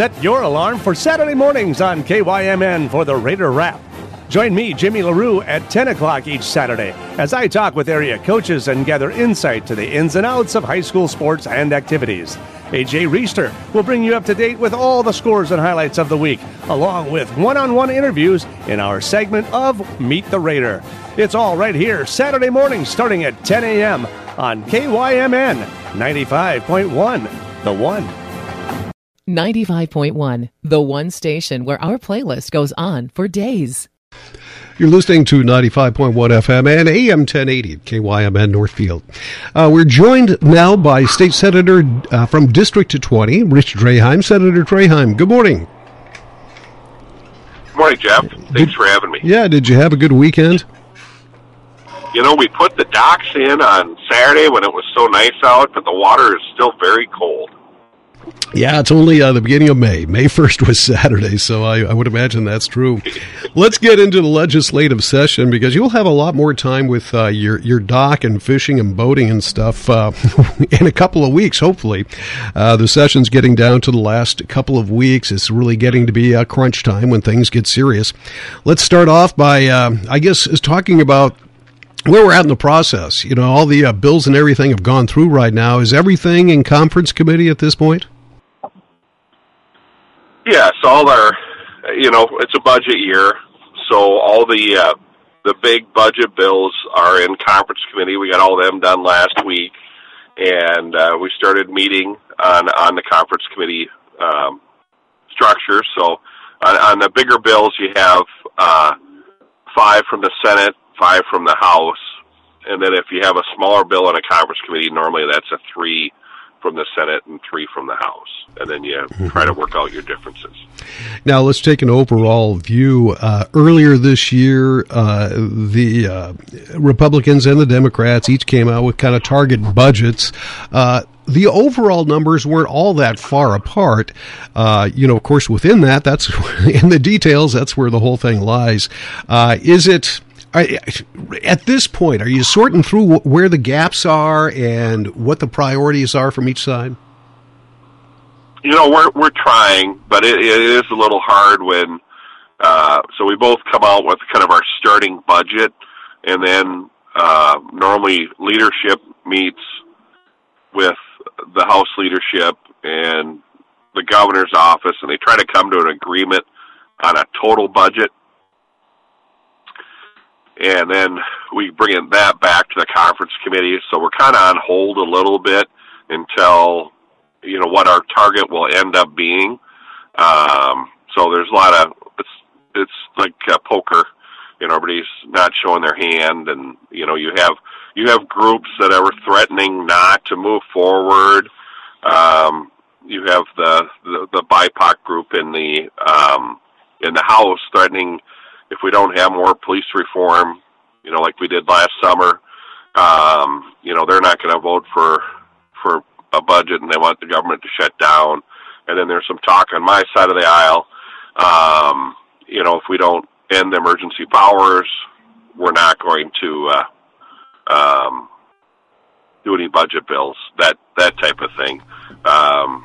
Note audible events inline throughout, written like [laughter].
set your alarm for Saturday mornings on KYMN for the Raider Wrap. Join me, Jimmy LaRue, at 10 o'clock each Saturday as I talk with area coaches and gather insight to the ins and outs of high school sports and activities. AJ Reister will bring you up to date with all the scores and highlights of the week, along with one on one interviews in our segment of Meet the Raider. It's all right here, Saturday morning, starting at 10 a.m. on KYMN 95.1, The One. 95.1, the one station where our playlist goes on for days. You're listening to 95.1 FM and AM 1080 KYMN Northfield. Uh, we're joined now by State Senator uh, from District 20, Rich Draheim. Senator Draheim, good morning. Good morning, Jeff. Thanks did, for having me. Yeah, did you have a good weekend? You know, we put the docks in on Saturday when it was so nice out, but the water is still very cold. Yeah, it's only uh, the beginning of May. May 1st was [laughs] Saturday, so I, I, would imagine that's true. Let's get into the legislative session because you'll have a lot more time with uh, your, your dock and fishing and boating and stuff uh, [laughs] in a couple of weeks, hopefully. Uh, the session's getting down to the last couple of weeks. It's really getting to be a crunch time when things get serious. Let's start off by, uh, I guess, talking about where we're at in the process. You know, all the uh, bills and everything have gone through right now. Is everything in conference committee at this point? Yes, all our, you know, it's a budget year, so all the uh, the big budget bills are in conference committee. We got all them done last week, and uh, we started meeting on on the conference committee um, structure. So on, on the bigger bills, you have uh, five from the Senate, five from the House, and then if you have a smaller bill in a conference committee, normally that's a three from the Senate and three from the House. And then you [laughs] try to work out your differences. Now, let's take an overall view. Uh, earlier this year, uh, the uh, Republicans and the Democrats each came out with kind of target budgets uh, the overall numbers weren't all that far apart. Uh, you know, of course, within that, that's [laughs] in the details. That's where the whole thing lies. Uh, is it? At this point, are you sorting through where the gaps are and what the priorities are from each side? You know, we're we're trying, but it, it is a little hard when. Uh, so we both come out with kind of our starting budget, and then uh, normally leadership meets with the House leadership and the governor's office, and they try to come to an agreement on a total budget and then we bring that back to the conference committee. So we're kind of on hold a little bit until you know what our target will end up being. Um, so there's a lot of it's it's like uh, poker. You know, everybody's not showing their hand, and you know you have you have groups that are threatening not to move forward. Um, you have the, the the BIPOC group in the um, in the House threatening if we don't have more police reform, you know, like we did last summer, um, you know, they're not going to vote for for a budget, and they want the government to shut down. And then there's some talk on my side of the aisle. Um, you know, if we don't end the emergency powers, we're not going to uh, um, do any budget bills. That that type of thing. Um,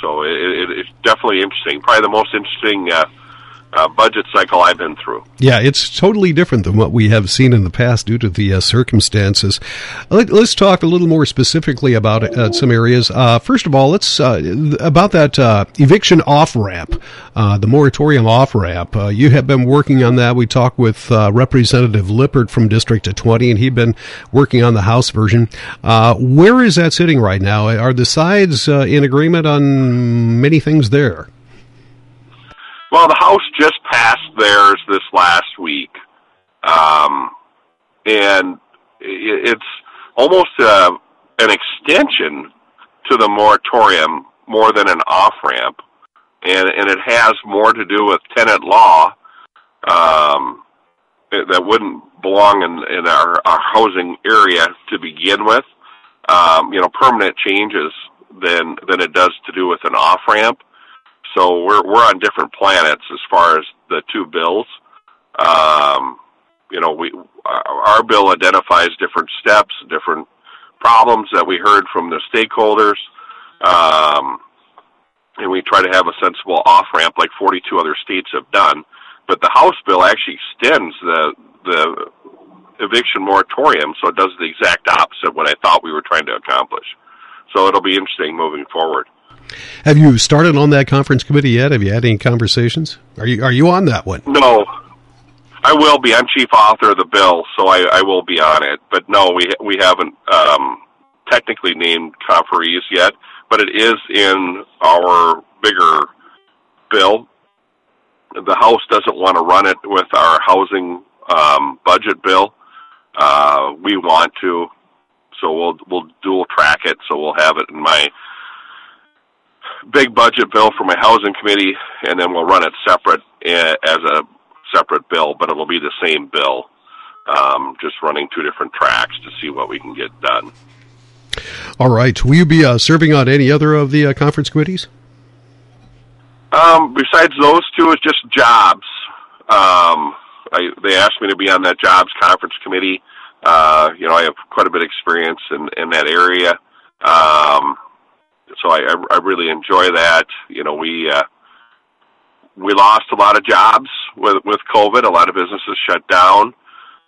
so it, it, it's definitely interesting. Probably the most interesting. Uh, uh, budget cycle I've been through. Yeah, it's totally different than what we have seen in the past due to the uh, circumstances. Let, us talk a little more specifically about uh, some areas. Uh, first of all, let's uh, about that uh, eviction off ramp, the moratorium off ramp. you have been working on that. We talked with Representative Lippert from District 20, and he'd been working on the House version. where is that sitting right now? Are the sides in agreement on many things there? Well, the House just theirs this last week, um, and it's almost uh, an extension to the moratorium more than an off ramp, and and it has more to do with tenant law um, that wouldn't belong in in our, our housing area to begin with. Um, you know, permanent changes than than it does to do with an off ramp. So we're we're on different planets as far as the two bills. Um, you know, we our bill identifies different steps, different problems that we heard from the stakeholders, um, and we try to have a sensible off ramp like 42 other states have done. But the House bill actually extends the the eviction moratorium, so it does the exact opposite of what I thought we were trying to accomplish. So it'll be interesting moving forward. Have you started on that conference committee yet? Have you had any conversations? Are you are you on that one? No, I will be. I'm chief author of the bill, so I, I will be on it. But no, we we haven't um, technically named conferees yet, but it is in our bigger bill. The House doesn't want to run it with our housing um, budget bill. Uh, we want to, so we'll we'll dual track it. So we'll have it in my big budget bill for my housing committee, and then we'll run it separate eh, as a separate bill, but it'll be the same bill, um, just running two different tracks to see what we can get done. All right. Will you be uh, serving on any other of the uh, conference committees? Um, besides those two, it's just jobs. Um, I, they asked me to be on that jobs conference committee. Uh, you know, I have quite a bit of experience in, in that area. Um, so I, I, really enjoy that. You know, we, uh, we lost a lot of jobs with, with COVID. A lot of businesses shut down.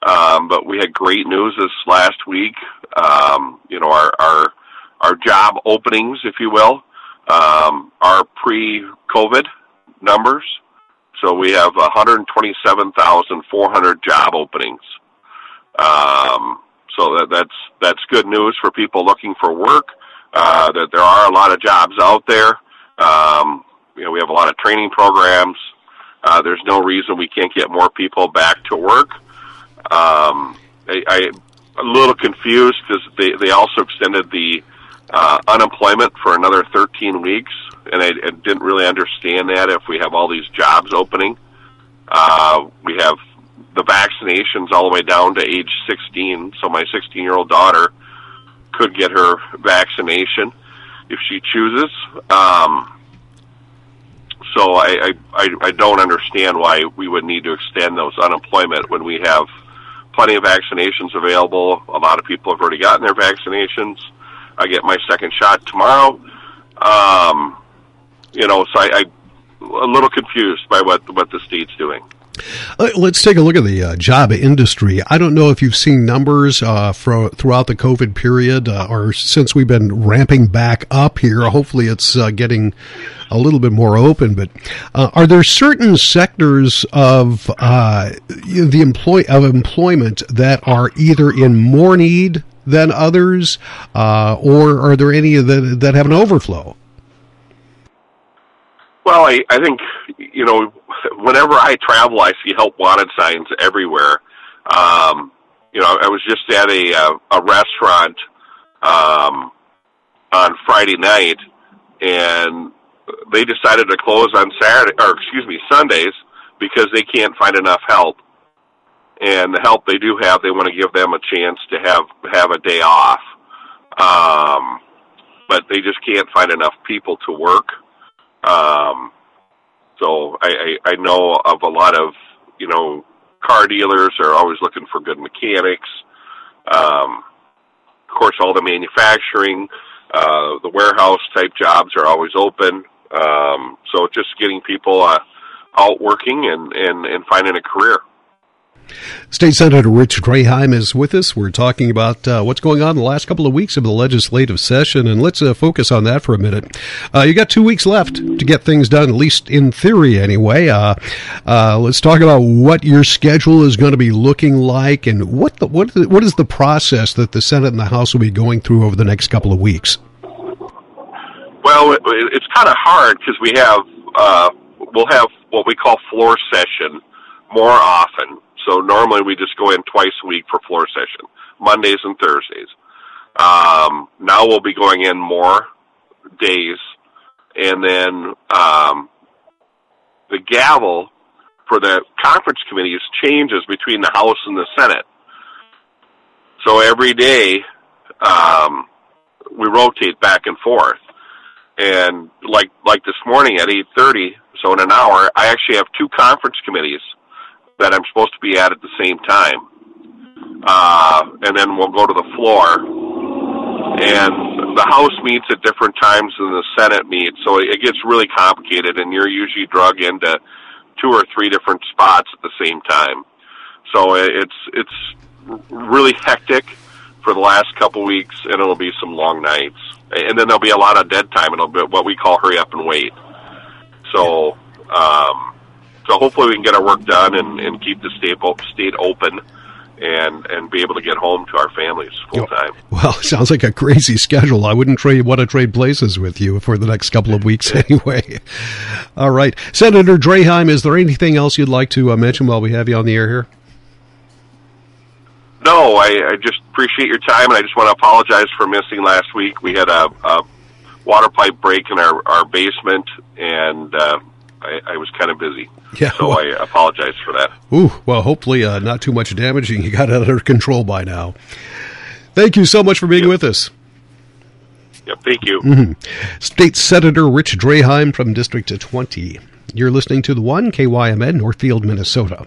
Um, but we had great news this last week. Um, you know, our, our, our job openings, if you will, um, are pre-COVID numbers. So we have 127,400 job openings. Um, so that, that's that's good news for people looking for work. Uh, that there are a lot of jobs out there. Um, you know, we have a lot of training programs. Uh, there's no reason we can't get more people back to work. Um, I, I a little confused because they they also extended the uh, unemployment for another 13 weeks, and I, I didn't really understand that. If we have all these jobs opening, uh, we have the vaccinations all the way down to age 16. So my 16 year old daughter could get her vaccination if she chooses. Um, so I, I, I don't understand why we would need to extend those unemployment when we have plenty of vaccinations available. A lot of people have already gotten their vaccinations. I get my second shot tomorrow. Um, you know, so I, I a little confused by what what the state's doing. Uh, let's take a look at the uh, job industry. I don't know if you've seen numbers uh, for, throughout the COVID period uh, or since we've been ramping back up here. Hopefully, it's uh, getting a little bit more open. But uh, are there certain sectors of the employ of employment that are either in more need than others, or are there any that that have an overflow? Well, I, I think you know, whenever I travel, I see help wanted signs everywhere. Um, you know, I was just at a uh, a restaurant um, on Friday night, and they decided to close on Saturday, or excuse me, Sundays because they can't find enough help. And the help they do have, they want to give them a chance to have have a day off. Um, but they just can't find enough people to work. Um, so I, I, I know of a lot of, you know, car dealers are always looking for good mechanics. Um, of course, all the manufacturing, uh, the warehouse type jobs are always open. Um, so just getting people uh, out working and, and, and finding a career. State Senator Rich Draheim is with us. We're talking about uh, what's going on in the last couple of weeks of the legislative session, and let's uh, focus on that for a minute. Uh, you got two weeks left to get things done, at least in theory, anyway. Uh, uh, let's talk about what your schedule is going to be looking like, and what the, what the, what is the process that the Senate and the House will be going through over the next couple of weeks. Well, it, it's kind of hard because we have uh, we'll have what we call floor session more often so normally we just go in twice a week for floor session, Mondays and Thursdays. Um, now we'll be going in more days, and then um, the gavel for the conference committees changes between the House and the Senate. So every day um, we rotate back and forth, and like like this morning at eight thirty, so in an hour, I actually have two conference committees that I'm supposed to be at at the same time. Uh, and then we'll go to the floor and the House meets at different times than the Senate meets, so it gets really complicated, and you're usually drug into two or three different spots at the same time. So it's it's really hectic for the last couple weeks, and it'll be some long nights, and then there'll be a lot of dead time. And it'll be what we call hurry up and wait. So, um, so hopefully we can get our work done and, and keep the state state open and and be able to get home to our families full time. Well, sounds like a crazy schedule. I wouldn't trade want to trade places with you for the next couple of weeks anyway. [laughs] All right, Senator Draheim, is there anything else you'd like to uh, mention while we have you on the air here? No, I, I just appreciate your time, and I just want to apologize for missing last week. We had a, a water pipe break in our our basement, and uh, I, I was kind of busy. Yeah, so well, I apologize for that. Ooh, well, hopefully uh, not too much damaging. You got it under control by now. Thank you so much for being yep. with us. Yep, thank you. Mm-hmm. State Senator Rich Draheim from District 20. You're listening to the one KYMN Northfield, Minnesota.